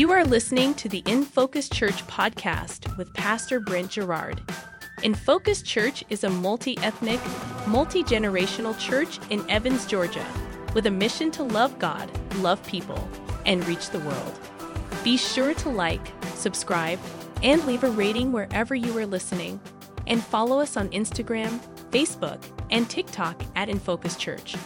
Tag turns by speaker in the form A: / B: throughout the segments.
A: You are listening to the In Focus Church podcast with Pastor Brent Garrard. In Focus Church is a multi ethnic, multi generational church in Evans, Georgia, with a mission to love God, love people, and reach the world. Be sure to like, subscribe, and leave a rating wherever you are listening, and follow us on Instagram, Facebook, and TikTok at In Focus Church.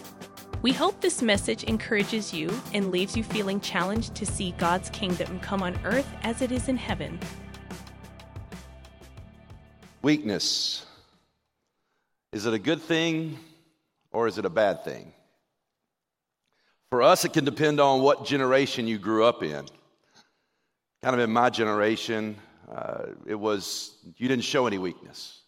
A: We hope this message encourages you and leaves you feeling challenged to see God's kingdom come on earth as it is in heaven.
B: Weakness. Is it a good thing or is it a bad thing? For us, it can depend on what generation you grew up in. Kind of in my generation, uh, it was you didn't show any weakness.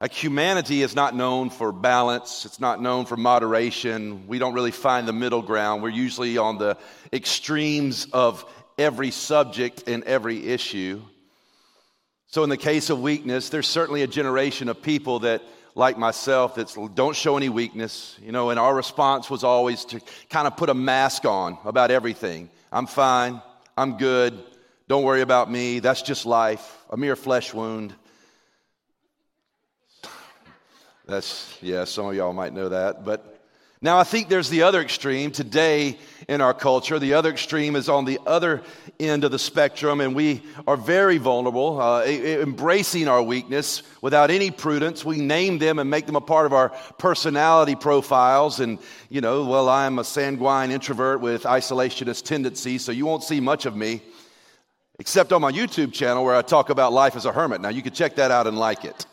B: Like humanity is not known for balance, it's not known for moderation. We don't really find the middle ground. We're usually on the extremes of every subject and every issue. So, in the case of weakness, there's certainly a generation of people that, like myself, that don't show any weakness. You know, and our response was always to kind of put a mask on about everything. I'm fine, I'm good, don't worry about me, that's just life, a mere flesh wound. That's, yeah, some of y'all might know that. But now I think there's the other extreme today in our culture. The other extreme is on the other end of the spectrum, and we are very vulnerable, uh, embracing our weakness without any prudence. We name them and make them a part of our personality profiles. And, you know, well, I'm a sanguine introvert with isolationist tendencies, so you won't see much of me, except on my YouTube channel where I talk about life as a hermit. Now, you can check that out and like it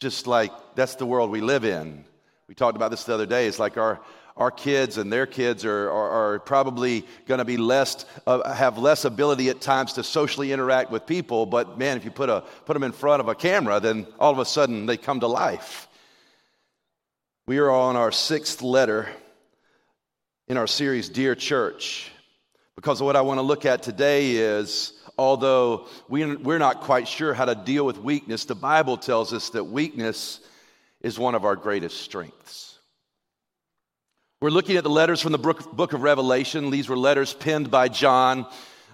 B: just like that's the world we live in. We talked about this the other day. It's like our, our kids and their kids are, are, are probably going to be less, uh, have less ability at times to socially interact with people. But man, if you put, a, put them in front of a camera, then all of a sudden they come to life. We are on our sixth letter in our series, Dear Church, because what I want to look at today is although we, we're not quite sure how to deal with weakness, the Bible tells us that weakness is one of our greatest strengths. We're looking at the letters from the book of Revelation. These were letters penned by John.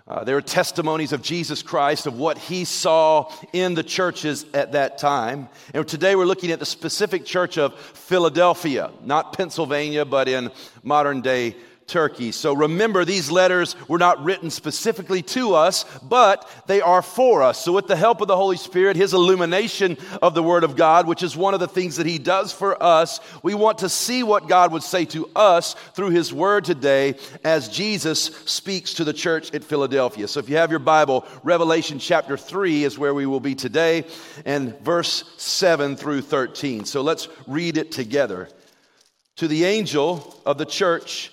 B: Uh, they were testimonies of Jesus Christ, of what he saw in the churches at that time. And today we're looking at the specific church of Philadelphia, not Pennsylvania, but in modern day Turkey. So remember, these letters were not written specifically to us, but they are for us. So, with the help of the Holy Spirit, His illumination of the Word of God, which is one of the things that He does for us, we want to see what God would say to us through His Word today as Jesus speaks to the church at Philadelphia. So, if you have your Bible, Revelation chapter 3 is where we will be today, and verse 7 through 13. So, let's read it together. To the angel of the church,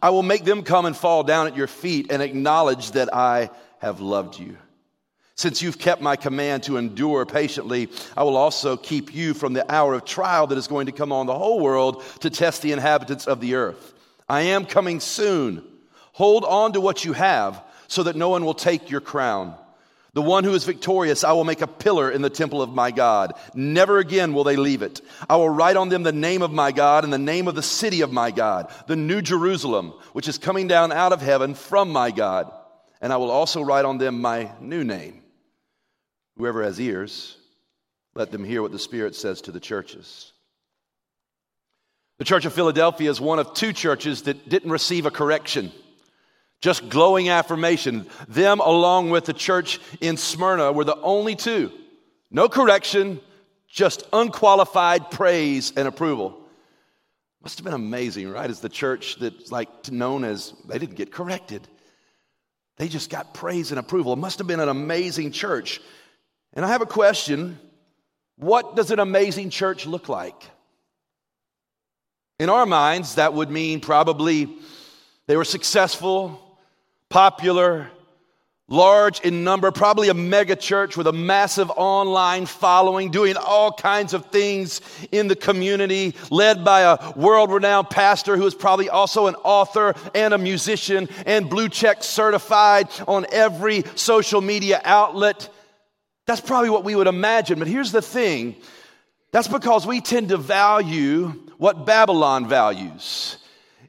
B: I will make them come and fall down at your feet and acknowledge that I have loved you. Since you've kept my command to endure patiently, I will also keep you from the hour of trial that is going to come on the whole world to test the inhabitants of the earth. I am coming soon. Hold on to what you have so that no one will take your crown. The one who is victorious, I will make a pillar in the temple of my God. Never again will they leave it. I will write on them the name of my God and the name of the city of my God, the new Jerusalem, which is coming down out of heaven from my God. And I will also write on them my new name. Whoever has ears, let them hear what the Spirit says to the churches. The Church of Philadelphia is one of two churches that didn't receive a correction. Just glowing affirmation. Them, along with the church in Smyrna, were the only two. No correction, just unqualified praise and approval. Must have been amazing, right? As the church that's like known as, they didn't get corrected. They just got praise and approval. It must have been an amazing church. And I have a question What does an amazing church look like? In our minds, that would mean probably they were successful, popular, large in number, probably a mega church with a massive online following, doing all kinds of things in the community, led by a world renowned pastor who is probably also an author and a musician and blue check certified on every social media outlet. That's probably what we would imagine. But here's the thing that's because we tend to value what Babylon values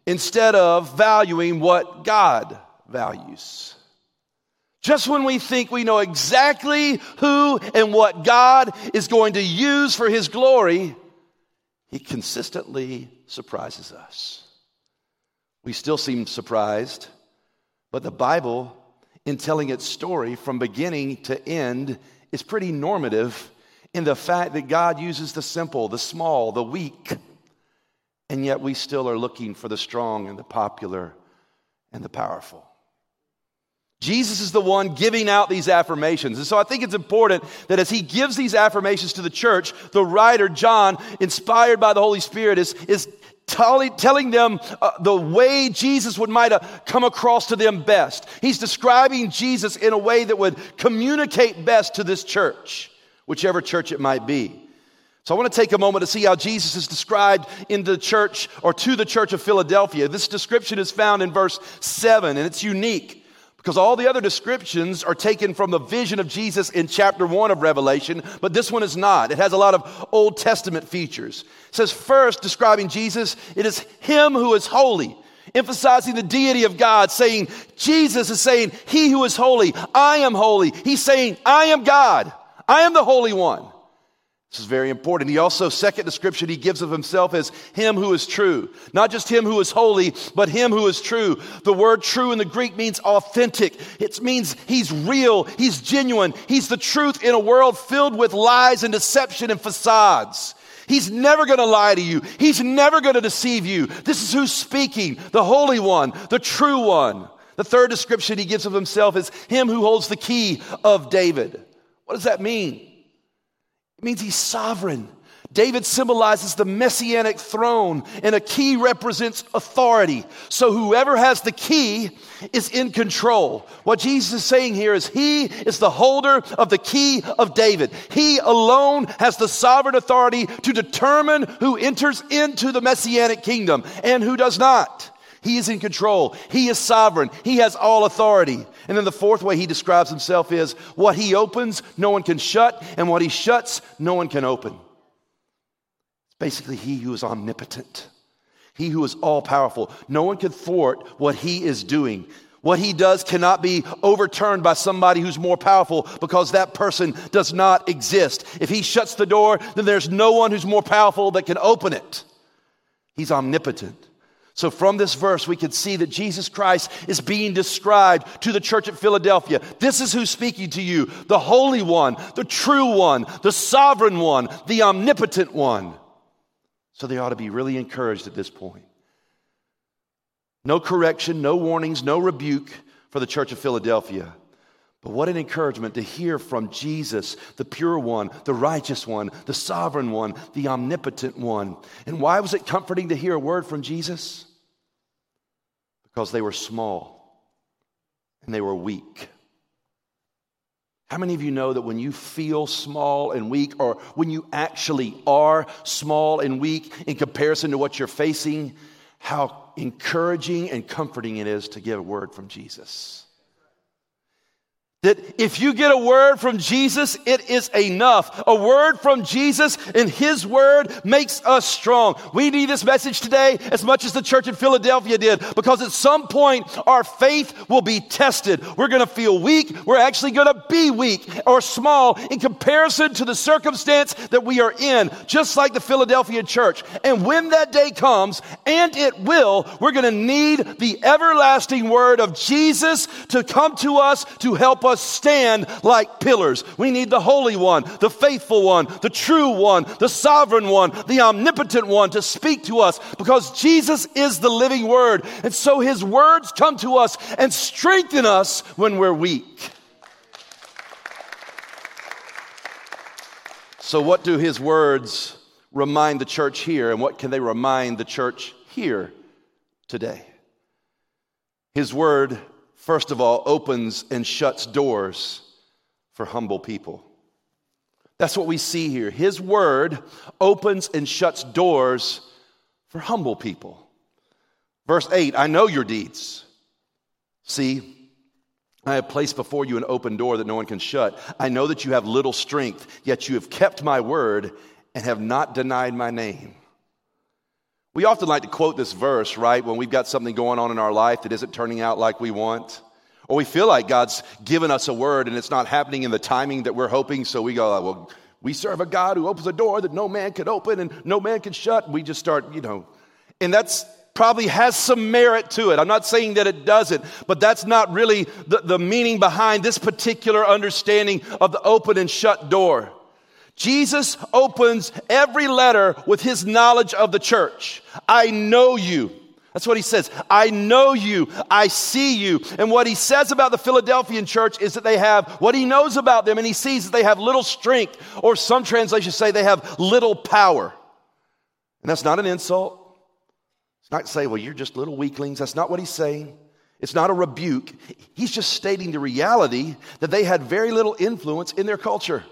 B: instead of valuing what God values. Just when we think we know exactly who and what God is going to use for His glory, He consistently surprises us. We still seem surprised, but the Bible, in telling its story from beginning to end, is pretty normative in the fact that God uses the simple, the small, the weak, and yet we still are looking for the strong and the popular and the powerful. Jesus is the one giving out these affirmations. And so I think it's important that as he gives these affirmations to the church, the writer, John, inspired by the Holy Spirit, is, is telling, them uh, the way Jesus would might have come across to them best. He's describing Jesus in a way that would communicate best to this church, whichever church it might be. So I want to take a moment to see how Jesus is described in the church or to the church of Philadelphia. This description is found in verse 7 and it's unique. Because all the other descriptions are taken from the vision of Jesus in chapter 1 of Revelation, but this one is not. It has a lot of Old Testament features. It says, first, describing Jesus, it is Him who is holy, emphasizing the deity of God, saying, Jesus is saying, He who is holy, I am holy. He's saying, I am God, I am the Holy One. This is very important. He also, second description he gives of himself as him who is true. Not just him who is holy, but him who is true. The word true in the Greek means authentic. It means he's real, he's genuine, he's the truth in a world filled with lies and deception and facades. He's never going to lie to you. He's never going to deceive you. This is who's speaking, the Holy One, the true one. The third description he gives of himself is him who holds the key of David. What does that mean? It means he's sovereign. David symbolizes the messianic throne, and a key represents authority. So whoever has the key is in control. What Jesus is saying here is he is the holder of the key of David. He alone has the sovereign authority to determine who enters into the messianic kingdom and who does not. He is in control. He is sovereign. He has all authority. And then the fourth way he describes himself is what he opens, no one can shut, and what he shuts, no one can open. It's basically he who is omnipotent, he who is all powerful. No one can thwart what he is doing. What he does cannot be overturned by somebody who's more powerful because that person does not exist. If he shuts the door, then there's no one who's more powerful that can open it. He's omnipotent. So, from this verse, we can see that Jesus Christ is being described to the church at Philadelphia. This is who's speaking to you the Holy One, the true One, the Sovereign One, the Omnipotent One. So, they ought to be really encouraged at this point. No correction, no warnings, no rebuke for the church of Philadelphia. But what an encouragement to hear from Jesus, the pure one, the righteous one, the sovereign one, the omnipotent one. And why was it comforting to hear a word from Jesus? Because they were small and they were weak. How many of you know that when you feel small and weak, or when you actually are small and weak in comparison to what you're facing, how encouraging and comforting it is to get a word from Jesus? That if you get a word from Jesus, it is enough. A word from Jesus and His word makes us strong. We need this message today as much as the church in Philadelphia did because at some point our faith will be tested. We're going to feel weak. We're actually going to be weak or small in comparison to the circumstance that we are in, just like the Philadelphia church. And when that day comes, and it will, we're going to need the everlasting word of Jesus to come to us to help us us stand like pillars. We need the Holy One, the faithful one, the true one, the sovereign one, the omnipotent one to speak to us because Jesus is the living word. And so his words come to us and strengthen us when we're weak. So, what do his words remind the church here, and what can they remind the church here today? His word first of all, opens and shuts doors for humble people. That's what we see here. His word opens and shuts doors for humble people. Verse 8 I know your deeds. See, I have placed before you an open door that no one can shut. I know that you have little strength, yet you have kept my word and have not denied my name. We often like to quote this verse, right, when we've got something going on in our life that isn't turning out like we want. Or we feel like God's given us a word and it's not happening in the timing that we're hoping, so we go, oh, well, we serve a God who opens a door that no man can open and no man can shut. We just start, you know, and that's probably has some merit to it. I'm not saying that it doesn't, but that's not really the, the meaning behind this particular understanding of the open and shut door. Jesus opens every letter with his knowledge of the church. I know you. That's what he says. I know you. I see you. And what he says about the Philadelphian church is that they have what he knows about them, and he sees that they have little strength, or some translations say they have little power. And that's not an insult. It's not to say, well, you're just little weaklings. That's not what he's saying. It's not a rebuke. He's just stating the reality that they had very little influence in their culture.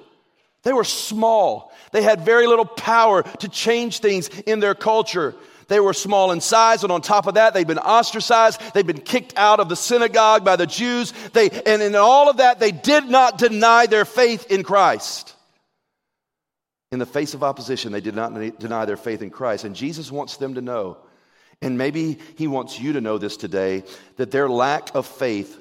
B: They were small. They had very little power to change things in their culture. They were small in size, and on top of that, they'd been ostracized. They'd been kicked out of the synagogue by the Jews. They, and in all of that, they did not deny their faith in Christ. In the face of opposition, they did not deny their faith in Christ. And Jesus wants them to know, and maybe He wants you to know this today, that their lack of faith,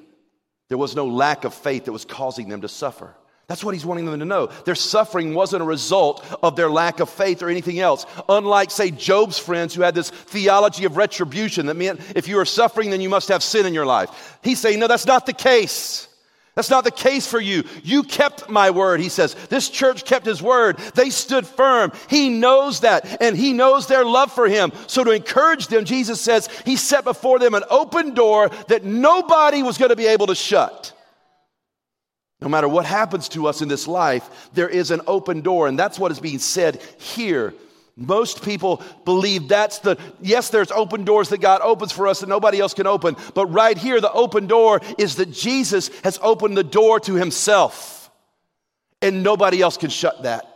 B: there was no lack of faith that was causing them to suffer. That's what he's wanting them to know. Their suffering wasn't a result of their lack of faith or anything else. Unlike, say, Job's friends who had this theology of retribution that meant if you are suffering, then you must have sin in your life. He's saying, no, that's not the case. That's not the case for you. You kept my word, he says. This church kept his word. They stood firm. He knows that, and he knows their love for him. So, to encourage them, Jesus says he set before them an open door that nobody was going to be able to shut. No matter what happens to us in this life, there is an open door, and that's what is being said here. Most people believe that's the, yes, there's open doors that God opens for us that nobody else can open. But right here, the open door is that Jesus has opened the door to himself. And nobody else can shut that.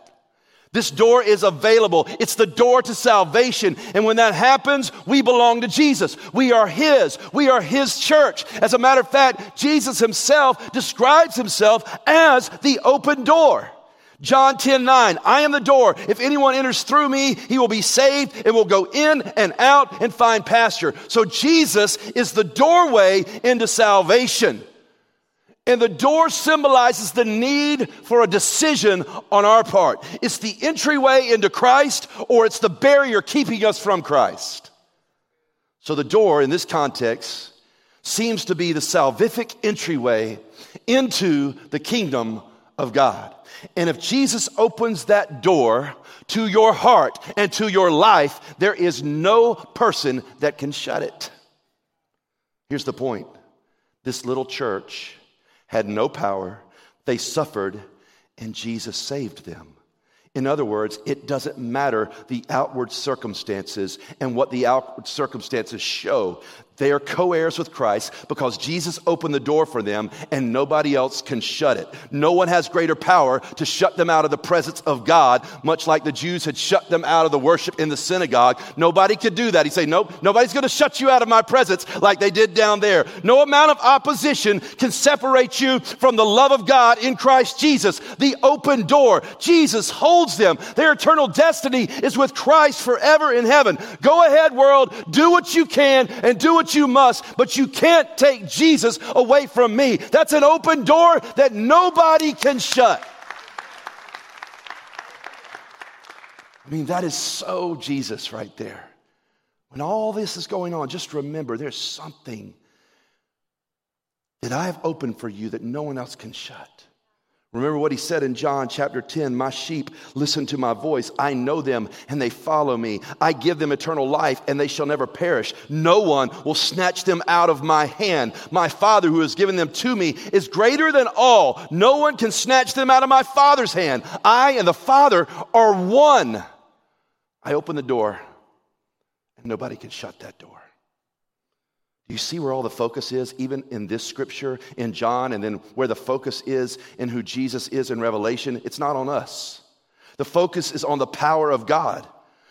B: This door is available. It's the door to salvation. And when that happens, we belong to Jesus. We are His. We are His church. As a matter of fact, Jesus Himself describes Himself as the open door. John 10 9, I am the door. If anyone enters through me, he will be saved and will go in and out and find pasture. So Jesus is the doorway into salvation. And the door symbolizes the need for a decision on our part. It's the entryway into Christ or it's the barrier keeping us from Christ. So the door in this context seems to be the salvific entryway into the kingdom of God. And if Jesus opens that door to your heart and to your life, there is no person that can shut it. Here's the point this little church had no power, they suffered, and Jesus saved them. In other words, it doesn't matter the outward circumstances and what the outward circumstances show. They are co heirs with Christ because Jesus opened the door for them and nobody else can shut it. No one has greater power to shut them out of the presence of God, much like the Jews had shut them out of the worship in the synagogue. Nobody could do that. He'd say, Nope, nobody's going to shut you out of my presence like they did down there. No amount of opposition can separate you from the love of God in Christ Jesus, the open door. Jesus holds them. Their eternal destiny is with Christ forever in heaven. Go ahead, world, do what you can and do what what you must, but you can't take Jesus away from me. That's an open door that nobody can shut. I mean, that is so Jesus right there. When all this is going on, just remember there's something that I have opened for you that no one else can shut. Remember what he said in John chapter 10 My sheep listen to my voice. I know them and they follow me. I give them eternal life and they shall never perish. No one will snatch them out of my hand. My Father who has given them to me is greater than all. No one can snatch them out of my Father's hand. I and the Father are one. I open the door and nobody can shut that door. Do you see where all the focus is, even in this scripture in John, and then where the focus is in who Jesus is in Revelation? It's not on us. The focus is on the power of God.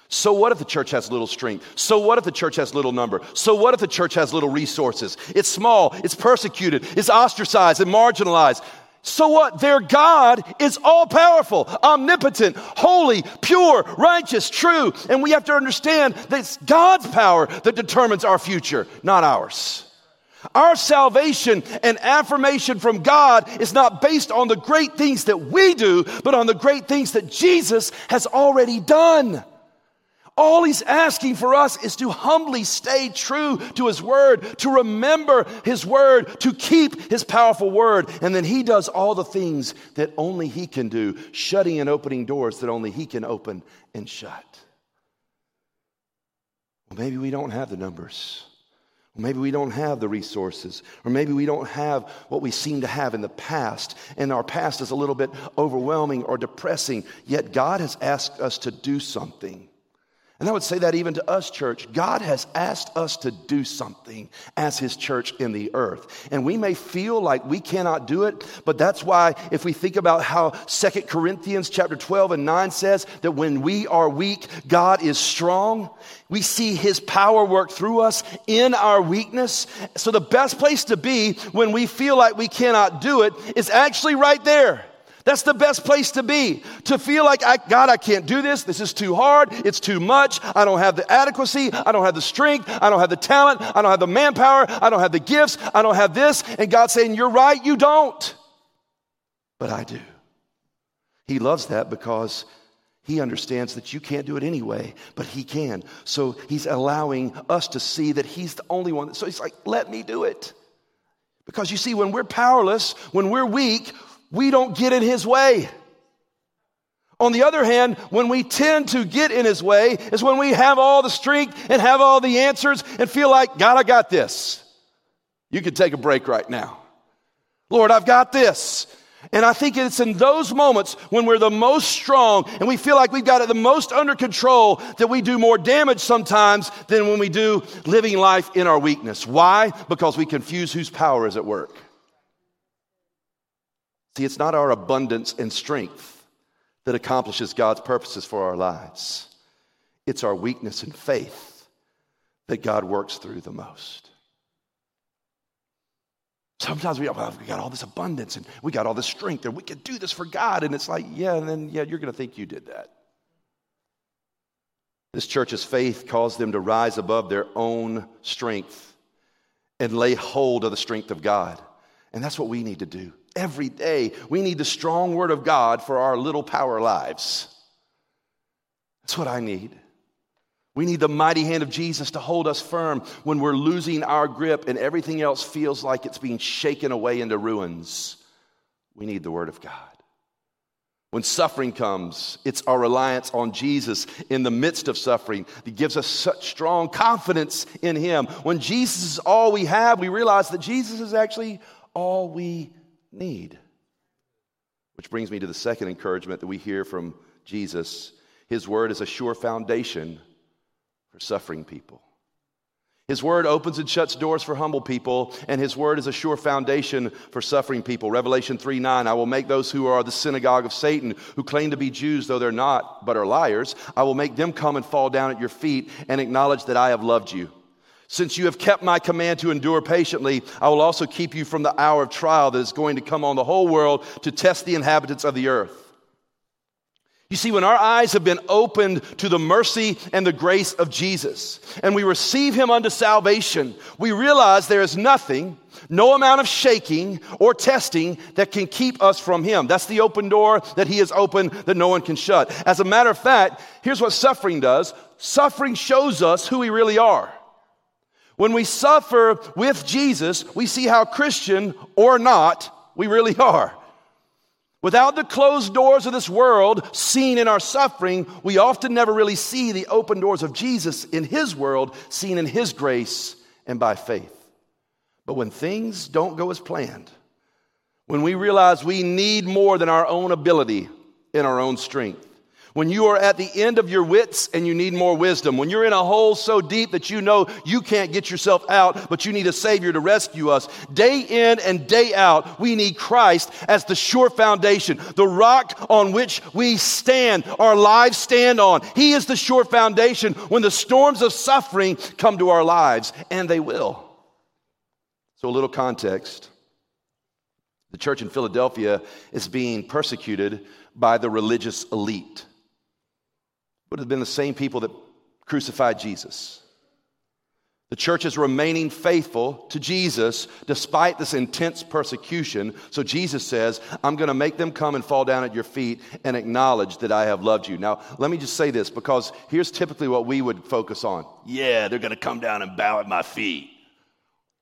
B: So what if the church has little strength? So what if the church has little number? So what if the church has little resources? It's small, it's persecuted, it's ostracized and marginalized. So what? Their God is all powerful, omnipotent, holy, pure, righteous, true. And we have to understand that it's God's power that determines our future, not ours. Our salvation and affirmation from God is not based on the great things that we do, but on the great things that Jesus has already done. All he's asking for us is to humbly stay true to his word, to remember his word, to keep his powerful word. And then he does all the things that only he can do, shutting and opening doors that only he can open and shut. Well, maybe we don't have the numbers. maybe we don't have the resources, or maybe we don't have what we seem to have in the past, and our past is a little bit overwhelming or depressing. Yet God has asked us to do something. And I would say that even to us, church. God has asked us to do something as His church in the earth. And we may feel like we cannot do it, but that's why if we think about how Second Corinthians chapter 12 and 9 says that when we are weak, God is strong. We see His power work through us in our weakness. So the best place to be when we feel like we cannot do it is actually right there. That's the best place to be. To feel like, I, God, I can't do this. This is too hard. It's too much. I don't have the adequacy. I don't have the strength. I don't have the talent. I don't have the manpower. I don't have the gifts. I don't have this. And God's saying, You're right, you don't. But I do. He loves that because he understands that you can't do it anyway, but he can. So he's allowing us to see that he's the only one. So he's like, Let me do it. Because you see, when we're powerless, when we're weak, we don't get in his way. On the other hand, when we tend to get in his way is when we have all the strength and have all the answers and feel like, God, I got this. You can take a break right now. Lord, I've got this. And I think it's in those moments when we're the most strong and we feel like we've got it the most under control that we do more damage sometimes than when we do living life in our weakness. Why? Because we confuse whose power is at work. See, it's not our abundance and strength that accomplishes God's purposes for our lives, it's our weakness and faith that God works through the most. Sometimes we, oh, we got all this abundance and we got all this strength and we can do this for God. And it's like, yeah, and then, yeah, you're going to think you did that. This church's faith caused them to rise above their own strength and lay hold of the strength of God. And that's what we need to do every day. We need the strong word of God for our little power lives. That's what I need. We need the mighty hand of Jesus to hold us firm when we're losing our grip and everything else feels like it's being shaken away into ruins. We need the Word of God. When suffering comes, it's our reliance on Jesus in the midst of suffering that gives us such strong confidence in Him. When Jesus is all we have, we realize that Jesus is actually all we need. Which brings me to the second encouragement that we hear from Jesus. His word is a sure foundation for suffering people. His word opens and shuts doors for humble people, and his word is a sure foundation for suffering people. Revelation 3 9, I will make those who are the synagogue of Satan, who claim to be Jews, though they're not, but are liars, I will make them come and fall down at your feet and acknowledge that I have loved you. Since you have kept my command to endure patiently, I will also keep you from the hour of trial that is going to come on the whole world to test the inhabitants of the earth. You see, when our eyes have been opened to the mercy and the grace of Jesus, and we receive Him unto salvation, we realize there is nothing, no amount of shaking or testing that can keep us from Him. That's the open door that He has opened that no one can shut. As a matter of fact, here's what suffering does suffering shows us who we really are. When we suffer with Jesus, we see how Christian or not we really are. Without the closed doors of this world seen in our suffering, we often never really see the open doors of Jesus in His world, seen in His grace and by faith. But when things don't go as planned, when we realize we need more than our own ability and our own strength, When you are at the end of your wits and you need more wisdom. When you're in a hole so deep that you know you can't get yourself out, but you need a Savior to rescue us. Day in and day out, we need Christ as the sure foundation, the rock on which we stand, our lives stand on. He is the sure foundation when the storms of suffering come to our lives, and they will. So, a little context. The church in Philadelphia is being persecuted by the religious elite would have been the same people that crucified Jesus. The church is remaining faithful to Jesus despite this intense persecution. So Jesus says, I'm going to make them come and fall down at your feet and acknowledge that I have loved you. Now, let me just say this because here's typically what we would focus on. Yeah, they're going to come down and bow at my feet.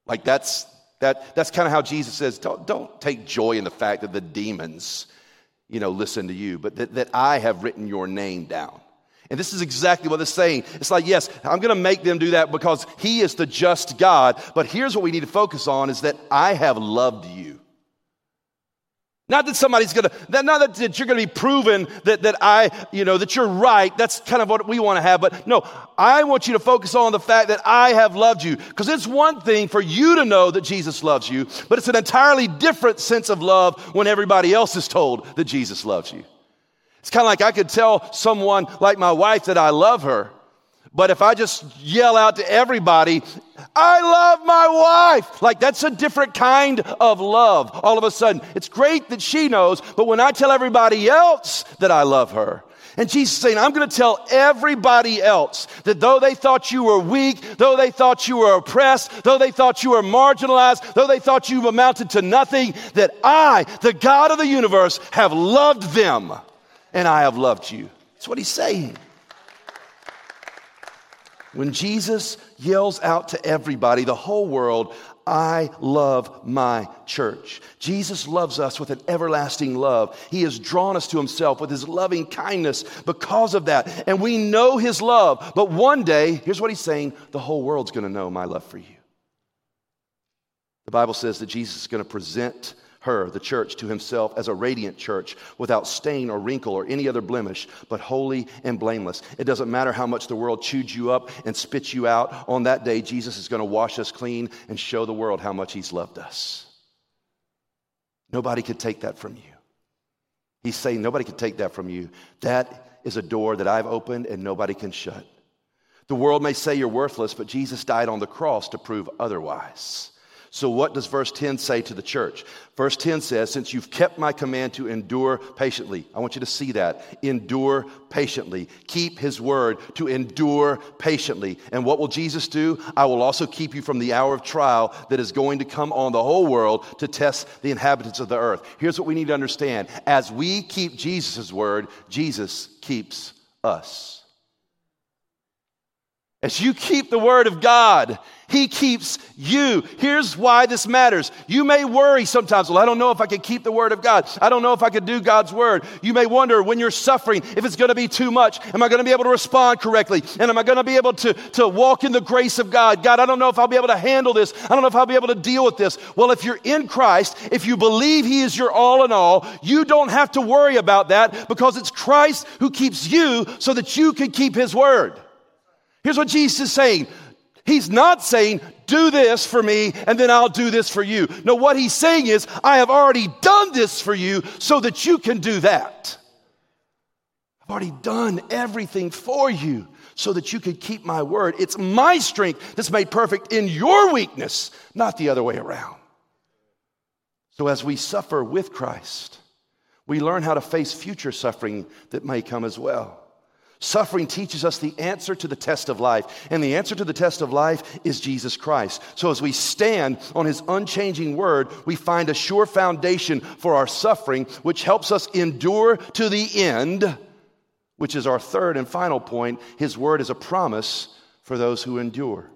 B: Like that's that that's kind of how Jesus says, don't, don't take joy in the fact that the demons, you know, listen to you, but that, that I have written your name down. And this is exactly what it's saying. It's like, yes, I'm going to make them do that because He is the just God. But here's what we need to focus on is that I have loved you. Not that somebody's gonna, not that, you're gonna be proven that, that I, you know, that you're right. That's kind of what we want to have. But no, I want you to focus on the fact that I have loved you. Because it's one thing for you to know that Jesus loves you, but it's an entirely different sense of love when everybody else is told that Jesus loves you. It's kind of like I could tell someone like my wife that I love her, but if I just yell out to everybody, I love my wife, like that's a different kind of love all of a sudden. It's great that she knows, but when I tell everybody else that I love her, and Jesus saying, I'm going to tell everybody else that though they thought you were weak, though they thought you were oppressed, though they thought you were marginalized, though they thought you amounted to nothing, that I, the God of the universe, have loved them and I have loved you. That's what he's saying. When Jesus yells out to everybody, the whole world, I love my church. Jesus loves us with an everlasting love. He has drawn us to himself with his loving kindness because of that. And we know his love. But one day, here's what he's saying the whole world's going to know my love for you. The Bible says that Jesus is going to present her, the church, to himself as a radiant church without stain or wrinkle or any other blemish, but holy and blameless. It doesn't matter how much the world chews you up and spits you out. On that day, Jesus is going to wash us clean and show the world how much he's loved us. Nobody could take that from you. He's saying, Nobody can take that from you. That is a door that I've opened and nobody can shut. The world may say you're worthless, but Jesus died on the cross to prove otherwise. So, what does verse 10 say to the church? Verse 10 says, Since you've kept my command to endure patiently, I want you to see that. Endure patiently. Keep his word to endure patiently. And what will Jesus do? I will also keep you from the hour of trial that is going to come on the whole world to test the inhabitants of the earth. Here's what we need to understand as we keep Jesus' word, Jesus keeps us. As you keep the word of God, he keeps you. Here's why this matters. You may worry sometimes, well, I don't know if I can keep the word of God. I don't know if I can do God's word. You may wonder when you're suffering if it's going to be too much. Am I going to be able to respond correctly? And am I going to be able to, to walk in the grace of God? God, I don't know if I'll be able to handle this. I don't know if I'll be able to deal with this. Well, if you're in Christ, if you believe He is your all in all, you don't have to worry about that because it's Christ who keeps you so that you can keep His word. Here's what Jesus is saying He's not saying, do this for me and then I'll do this for you. No, what he's saying is, I have already done this for you so that you can do that. I've already done everything for you so that you can keep my word. It's my strength that's made perfect in your weakness, not the other way around. So as we suffer with Christ, we learn how to face future suffering that may come as well. Suffering teaches us the answer to the test of life. And the answer to the test of life is Jesus Christ. So as we stand on his unchanging word, we find a sure foundation for our suffering, which helps us endure to the end, which is our third and final point. His word is a promise for those who endure.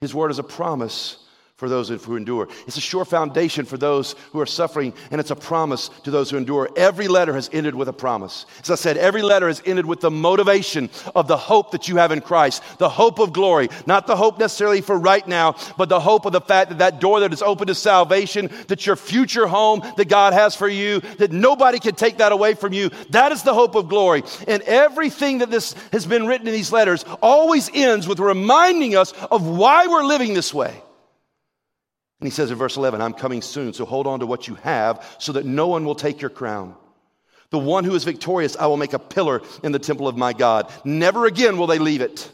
B: His word is a promise for those who endure. It's a sure foundation for those who are suffering, and it's a promise to those who endure. Every letter has ended with a promise. As I said, every letter has ended with the motivation of the hope that you have in Christ, the hope of glory, not the hope necessarily for right now, but the hope of the fact that that door that is open to salvation, that your future home that God has for you, that nobody can take that away from you. That is the hope of glory. And everything that this has been written in these letters always ends with reminding us of why we're living this way. And he says in verse 11, I'm coming soon, so hold on to what you have so that no one will take your crown. The one who is victorious, I will make a pillar in the temple of my God. Never again will they leave it.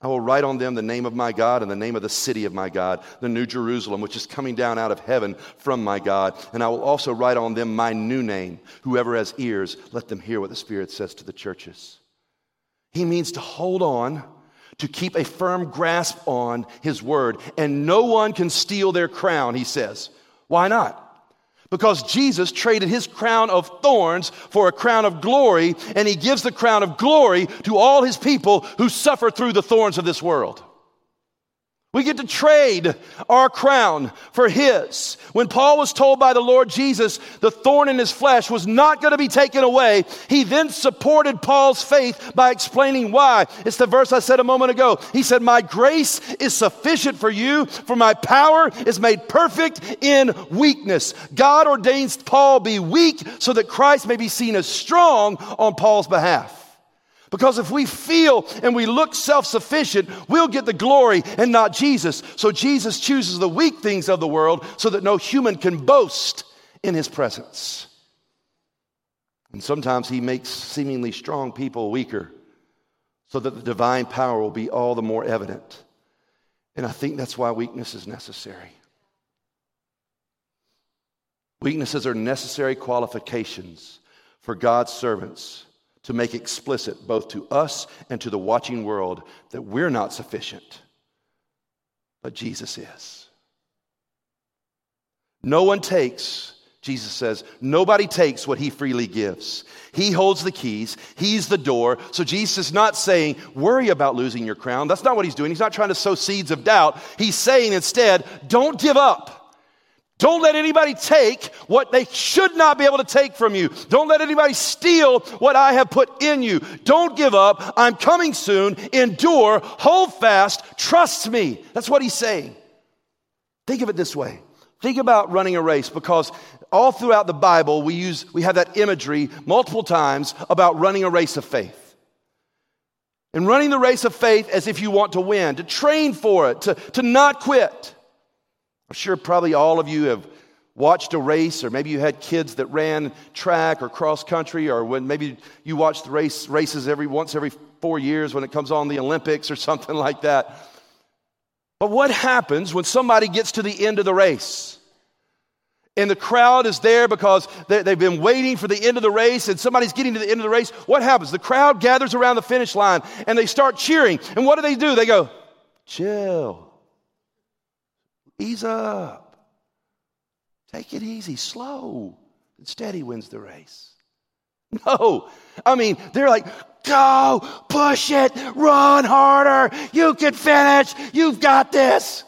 B: I will write on them the name of my God and the name of the city of my God, the New Jerusalem, which is coming down out of heaven from my God. And I will also write on them my new name. Whoever has ears, let them hear what the Spirit says to the churches. He means to hold on to keep a firm grasp on his word. And no one can steal their crown, he says. Why not? Because Jesus traded his crown of thorns for a crown of glory, and he gives the crown of glory to all his people who suffer through the thorns of this world. We get to trade our crown for his. When Paul was told by the Lord Jesus the thorn in his flesh was not going to be taken away, he then supported Paul's faith by explaining why. It's the verse I said a moment ago. He said, My grace is sufficient for you, for my power is made perfect in weakness. God ordains Paul be weak so that Christ may be seen as strong on Paul's behalf. Because if we feel and we look self sufficient, we'll get the glory and not Jesus. So Jesus chooses the weak things of the world so that no human can boast in his presence. And sometimes he makes seemingly strong people weaker so that the divine power will be all the more evident. And I think that's why weakness is necessary. Weaknesses are necessary qualifications for God's servants to make explicit both to us and to the watching world that we're not sufficient, but Jesus is. No one takes, Jesus says, nobody takes what he freely gives. He holds the keys, he's the door. So Jesus is not saying, worry about losing your crown. That's not what he's doing. He's not trying to sow seeds of doubt. He's saying instead, don't give up. Don't let anybody take what they should not be able to take from you. Don't let anybody steal what I have put in you. Don't give up. I'm coming soon. Endure. Hold fast. Trust me. That's what he's saying. Think of it this way. Think about running a race because all throughout the Bible we use we have that imagery multiple times about running a race of faith. And running the race of faith as if you want to win, to train for it, to, to not quit. I'm sure probably all of you have watched a race, or maybe you had kids that ran track or cross country, or when maybe you watch the race races every once every four years when it comes on the Olympics or something like that. But what happens when somebody gets to the end of the race? And the crowd is there because they, have been waiting for the end of the race, and somebody's getting to the end of the race. What happens? The crowd gathers around the finish line and they start cheering. And what do they do? They go, chill. Ease up. Take it easy, slow. Instead, he wins the race. No. I mean, they're like, go, push it, run harder. You can finish. You've got this.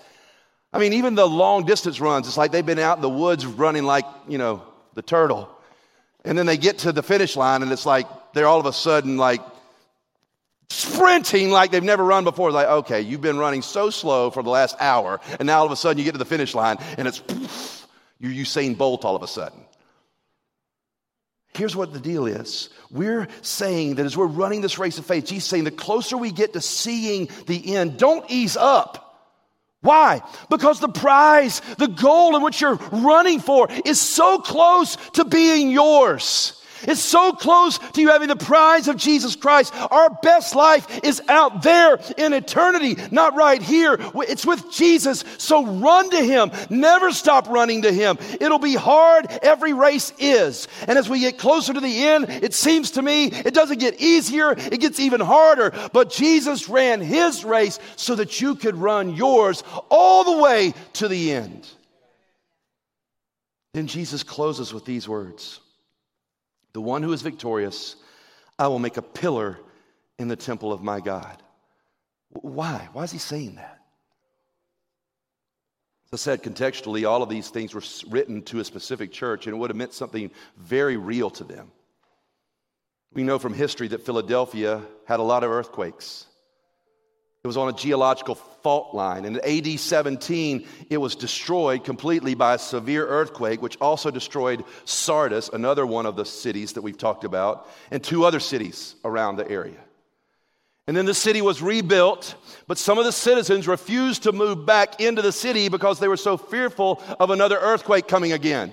B: I mean, even the long distance runs, it's like they've been out in the woods running like, you know, the turtle. And then they get to the finish line and it's like they're all of a sudden like sprinting like they've never run before. Like, okay, you've been running so slow for the last hour, and now all of a sudden you get to the finish line and it's poof, you're Usain Bolt all of a sudden. Here's what the deal is. We're saying that as we're running this race of faith, Jesus saying the closer we get to seeing the end, don't ease up. Why? Because the prize, the goal in which you're running for is so close to being yours. It's so close to you having the prize of Jesus Christ. Our best life is out there in eternity, not right here. It's with Jesus. So run to Him. Never stop running to Him. It'll be hard. Every race is. And as we get closer to the end, it seems to me it doesn't get easier. It gets even harder. But Jesus ran His race so that you could run yours all the way to the end. Then Jesus closes with these words the one who is victorious, I will make a pillar in the temple of my God. Why? Why is he saying that? I said, contextually, all of these things were written to a specific church, and it would have meant something very real to them. We know from history that Philadelphia had a lot of earthquakes. It was on a geological fault line. And in AD 17, it was destroyed completely by a severe earthquake, which also destroyed Sardis, another one of the cities that we've talked about, and two other cities around the area. And then the city was rebuilt, but some of the citizens refused to move back into the city because they were so fearful of another earthquake coming again.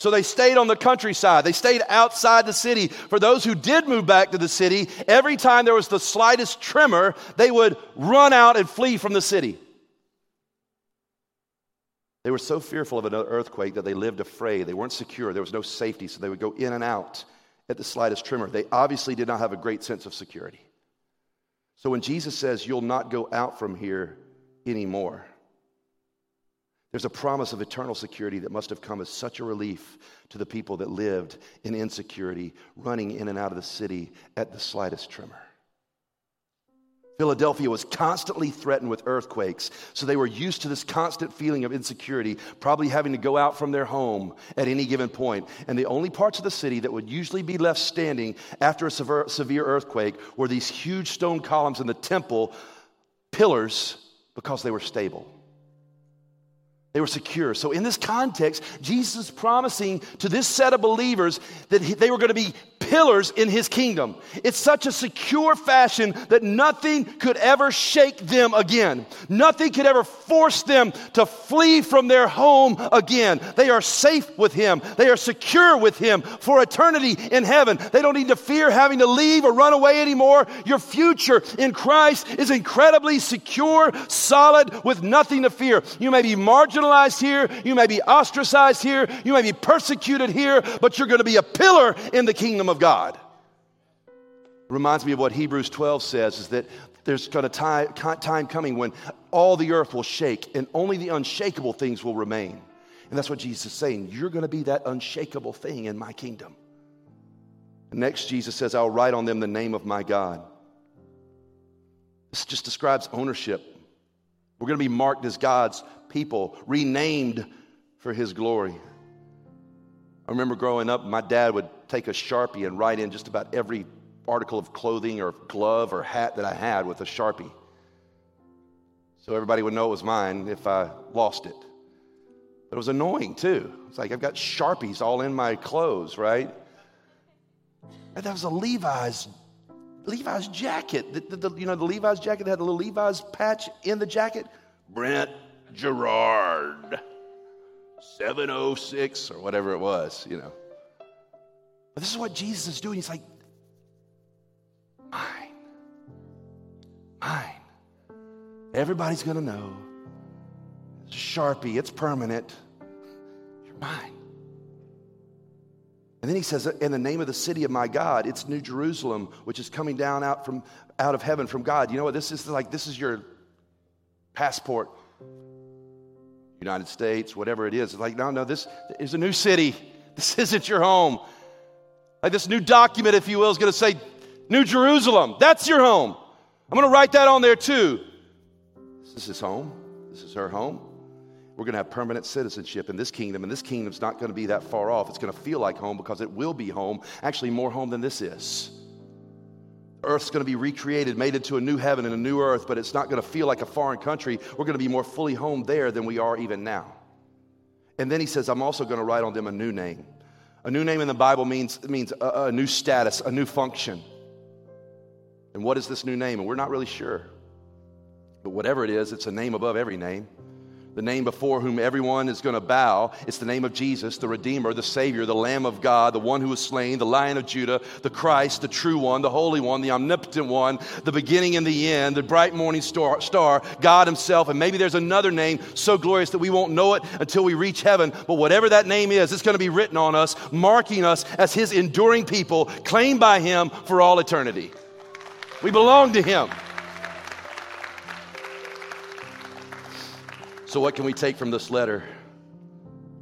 B: So they stayed on the countryside. They stayed outside the city. For those who did move back to the city, every time there was the slightest tremor, they would run out and flee from the city. They were so fearful of another earthquake that they lived afraid. They weren't secure. There was no safety, so they would go in and out at the slightest tremor. They obviously did not have a great sense of security. So when Jesus says, You'll not go out from here anymore, there's a promise of eternal security that must have come as such a relief to the people that lived in insecurity, running in and out of the city at the slightest tremor. Philadelphia was constantly threatened with earthquakes, so they were used to this constant feeling of insecurity, probably having to go out from their home at any given point. And the only parts of the city that would usually be left standing after a severe, earthquake were these huge stone columns in the temple, pillars, because they were stable. They were secure. So, in this context, Jesus is promising to this set of believers that they were going to be pillars in his kingdom. It's such a secure fashion that nothing could ever shake them again. Nothing could ever force them to flee from their home again. They are safe with him, they are secure with him for eternity in heaven. They don't need to fear having to leave or run away anymore. Your future in Christ is incredibly secure, solid, with nothing to fear. You may be marginalized here, you may be ostracized here, you may be persecuted here, but you're going to be a pillar in the kingdom of God. Reminds me of what Hebrews 12 says is that there's going to time, time coming when all the earth will shake and only the unshakable things will remain. And that's what Jesus is saying. You're going to be that unshakable thing in my kingdom. Next, Jesus says, I'll write on them the name of my God. This just describes ownership. We're going to be marked as God's people, renamed for his glory. I remember growing up, my dad would take a Sharpie and write in just about every article of clothing or glove or hat that I had with a Sharpie. So everybody would know it was mine if I lost it. But it was annoying too. It's like I've got Sharpies all in my clothes, right? And that was a Levi's Levi's jacket. The, the, the, you know, the Levi's jacket that had a little Levi's patch in the jacket? Brent Garrard. 706 or whatever it was, you know. But this is what Jesus is doing. He's like, mine, mine. Everybody's going to know. It's a Sharpie, it's permanent. You're mine. And then he says, In the name of the city of my God, it's New Jerusalem, which is coming down out from out of heaven from God. You know what? This is like this is your passport United States, whatever it is. It's like, no, no, this is a new city. This isn't your home. Like this new document, if you will, is going to say New Jerusalem. That's your home. I'm going to write that on there too. This is his home. This is her home. We're going to have permanent citizenship in this kingdom, and this kingdom's not going to be that far off. It's going to feel like home because it will be home, actually, more home than this is. Earth's going to be recreated, made into a new heaven and a new earth, but it's not going to feel like a foreign country. We're going to be more fully home there than we are even now. And then he says, I'm also going to write on them a new name. A new name in the Bible means, means a, a new status, a new function. And what is this new name? And we're not really sure. But whatever it is, it's a name above every name the name before whom everyone is going to bow. It's the name of Jesus, the Redeemer, the Savior, the Lamb of God, the one who was slain, the Lion of Judah, the Christ, the true one, the Holy One, the omnipotent one, the beginning and the end, the bright morning star, star, God Himself. And maybe there's another name so glorious that we won't know it until we reach heaven. But whatever that name is, it's going to be written on us, marking us as His enduring people, claimed by Him for all eternity. We belong to Him. So, what can we take from this letter?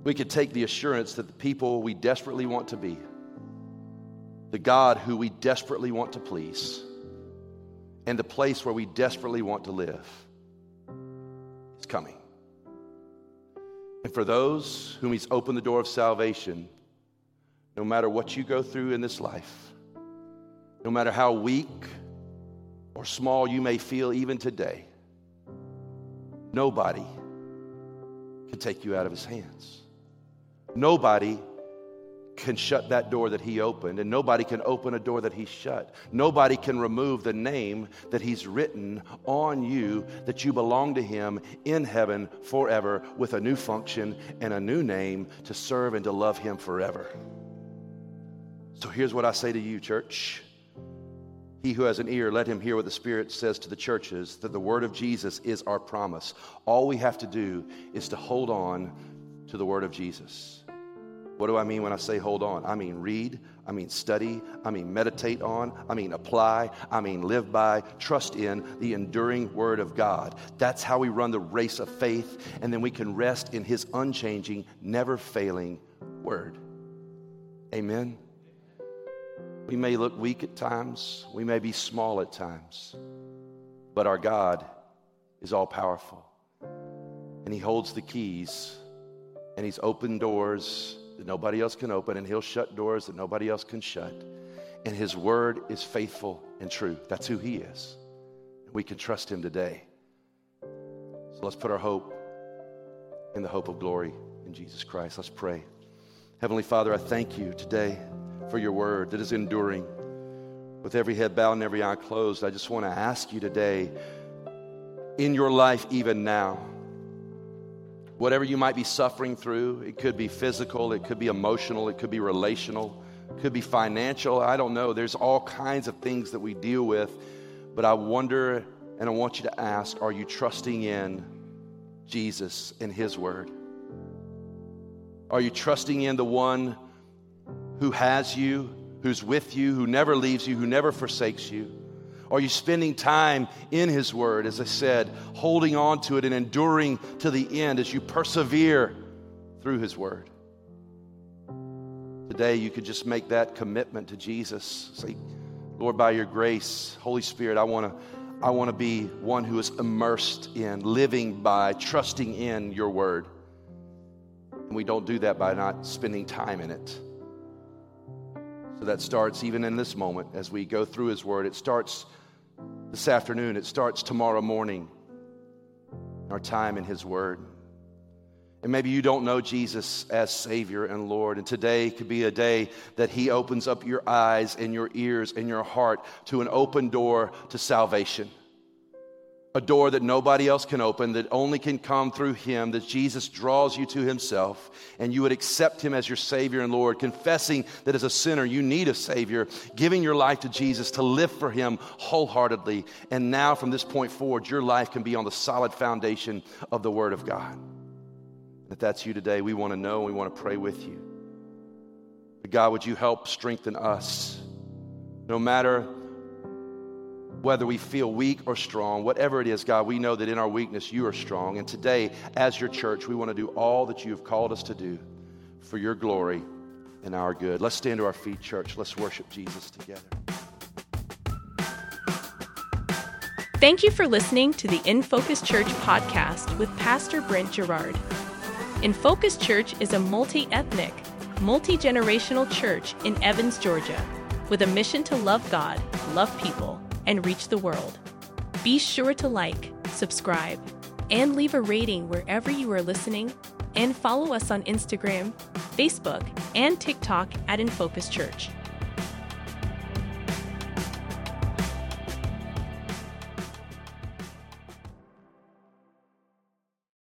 B: We could take the assurance that the people we desperately want to be, the God who we desperately want to please, and the place where we desperately want to live is coming. And for those whom He's opened the door of salvation, no matter what you go through in this life, no matter how weak or small you may feel even today, nobody can take you out of His hands. Nobody can shut that door that he opened, and nobody can open a door that he shut. Nobody can remove the name that he's written on you that you belong to him in heaven forever with a new function and a new name to serve and to love him forever. So here's what I say to you, church. He who has an ear, let him hear what the Spirit says to the churches, that the word of Jesus is our promise. All we have to do is to hold on to the word of Jesus. What do I mean when I say hold on? I mean read, I mean study, I mean meditate on, I mean apply, I mean live by, trust in the enduring Word of God. That's how we run the race of faith, and then we can rest in His unchanging, never failing Word. Amen. We may look weak at times, we may be small at times, but our God is all powerful, and He holds the keys, and He's opened doors that nobody else can open, and He'll shut doors that nobody else can shut. And His word is faithful and true. That's who He is. We can trust Him today. So let's put our hope in the hope of glory in Jesus Christ. Let's pray. Heavenly Father, I thank you today for your word that is enduring. With every head bowed and every eye closed, I just want to ask you today, in your life, even now, Whatever you might be suffering through, it could be physical, it could be emotional, it could be relational, it could be financial. I don't know. There's all kinds of things that we deal with. But I wonder and I want you to ask are you trusting in Jesus and His Word? Are you trusting in the one who has you, who's with you, who never leaves you, who never forsakes you? Are you spending time in His Word, as I said, holding on to it and enduring to the end as you persevere through His Word? Today, you could just make that commitment to Jesus. Say, Lord, by your grace, Holy Spirit, I want to. I want to be one who is immersed in, living by, trusting in your word. And we don't do that by not spending time in it. So that starts even in this moment as we go through his word. It starts this afternoon. It starts tomorrow morning, our time in His Word. And maybe you don't know Jesus as Savior and Lord. And today could be a day that He opens up your eyes and your ears and your heart to an open door to salvation a door that nobody else can open, that only can come through Him, that Jesus draws you to Himself, and you would accept Him as your Savior and Lord, confessing that as a sinner you need a Savior, giving your life to Jesus to live for Him wholeheartedly. And now, from this point forward, your life can be on the solid foundation of the Word of God. If that's you today, we want to know we want to pray with you. But God, would you help strengthen us? No matter whether we feel weak or strong, whatever it is, God, we know that in our weakness you are strong. And today, as your church, we want to do all that you have called us to do for your glory and our good. Let's stand to our feet, church. Let's worship Jesus together.
A: Thank you for listening to the In Focus Church podcast with Pastor Brent Garrard. In Focus Church is a multi ethnic, multi generational church in Evans, Georgia, with a mission to love God, love people, and reach the world. Be sure to like, subscribe, and leave a rating wherever you are listening, and follow us on Instagram, Facebook, and TikTok at In Focus Church.